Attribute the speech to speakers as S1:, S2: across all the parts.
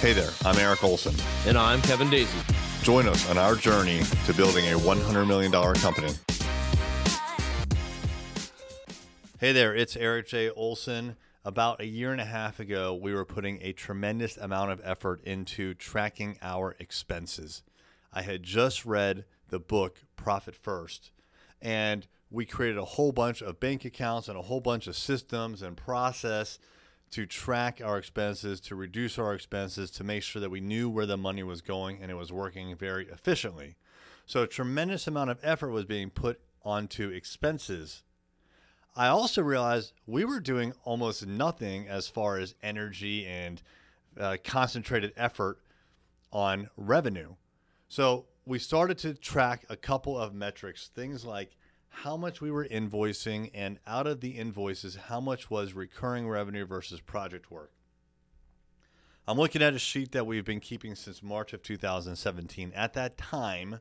S1: Hey there, I'm Eric Olson.
S2: And I'm Kevin Daisy.
S1: Join us on our journey to building a $100 million company. Hey there, it's Eric J. Olson. About a year and a half ago, we were putting a tremendous amount of effort into tracking our expenses. I had just read the book Profit First, and we created a whole bunch of bank accounts and a whole bunch of systems and process to track our expenses, to reduce our expenses, to make sure that we knew where the money was going and it was working very efficiently. So a tremendous amount of effort was being put onto expenses. I also realized we were doing almost nothing as far as energy and uh, concentrated effort on revenue. So we started to track a couple of metrics, things like how much we were invoicing, and out of the invoices, how much was recurring revenue versus project work. I'm looking at a sheet that we've been keeping since March of 2017. At that time,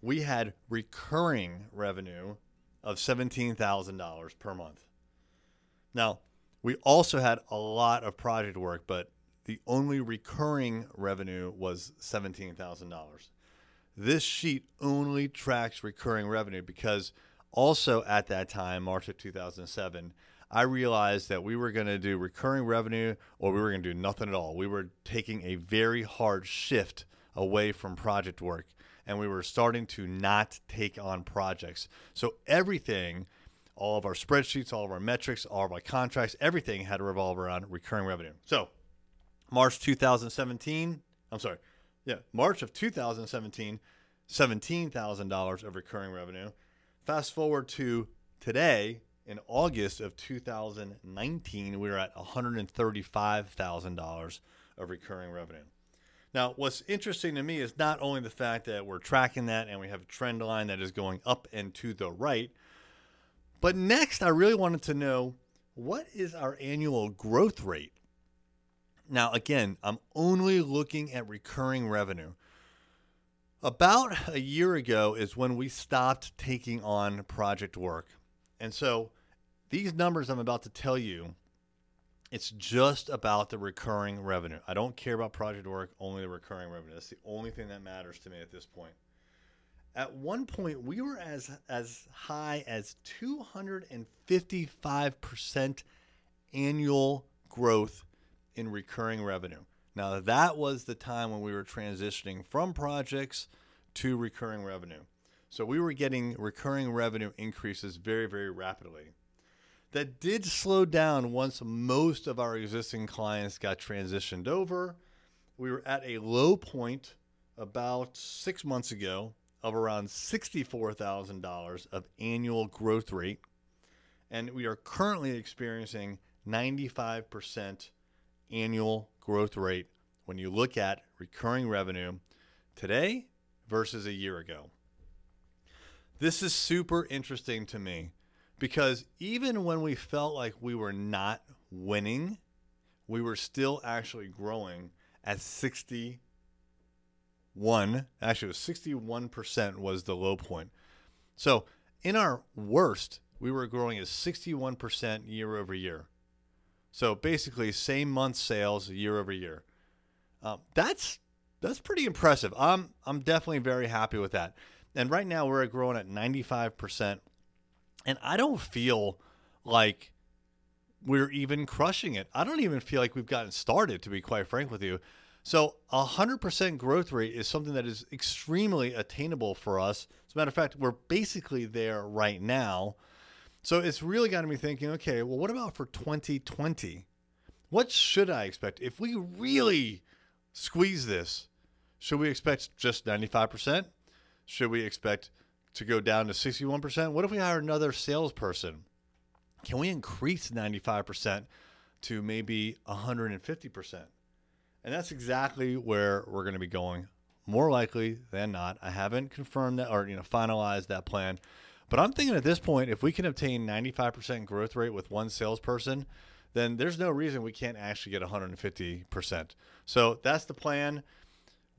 S1: we had recurring revenue of $17,000 per month. Now, we also had a lot of project work, but the only recurring revenue was $17,000. This sheet only tracks recurring revenue because also at that time, March of 2007, I realized that we were going to do recurring revenue or we were going to do nothing at all. We were taking a very hard shift away from project work and we were starting to not take on projects. So everything, all of our spreadsheets, all of our metrics, all of our contracts, everything had to revolve around recurring revenue. So March 2017, I'm sorry, yeah, March of 2017, $17,000 of recurring revenue. Fast forward to today, in August of 2019, we were at $135,000 of recurring revenue. Now, what's interesting to me is not only the fact that we're tracking that and we have a trend line that is going up and to the right, but next, I really wanted to know what is our annual growth rate? Now, again, I'm only looking at recurring revenue. About a year ago is when we stopped taking on project work. And so these numbers I'm about to tell you, it's just about the recurring revenue. I don't care about project work, only the recurring revenue. That's the only thing that matters to me at this point. At one point, we were as as high as 255% annual growth in recurring revenue. Now, that was the time when we were transitioning from projects to recurring revenue. So we were getting recurring revenue increases very, very rapidly. That did slow down once most of our existing clients got transitioned over. We were at a low point about six months ago of around $64,000 of annual growth rate. And we are currently experiencing 95% annual growth rate when you look at recurring revenue today versus a year ago. This is super interesting to me because even when we felt like we were not winning, we were still actually growing at 61. Actually, it was 61% was the low point. So in our worst, we were growing at 61% year over year. So basically, same month sales year over year. Um, that's that's pretty impressive. I'm I'm definitely very happy with that. And right now we're growing at 95%, and I don't feel like we're even crushing it. I don't even feel like we've gotten started, to be quite frank with you. So hundred percent growth rate is something that is extremely attainable for us. As a matter of fact, we're basically there right now. So it's really got me thinking, okay, well, what about for 2020? What should I expect? If we really squeeze this, should we expect just 95%? Should we expect to go down to 61%? What if we hire another salesperson? Can we increase 95% to maybe 150%? And that's exactly where we're going to be going. More likely than not. I haven't confirmed that or you know finalized that plan. But I'm thinking at this point, if we can obtain 95% growth rate with one salesperson, then there's no reason we can't actually get 150%. So that's the plan.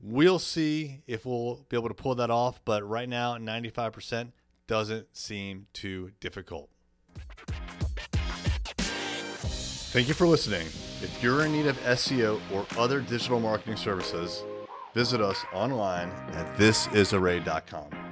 S1: We'll see if we'll be able to pull that off, but right now, 95% doesn't seem too difficult. Thank you for listening. If you're in need of SEO or other digital marketing services, visit us online at thisisarray.com.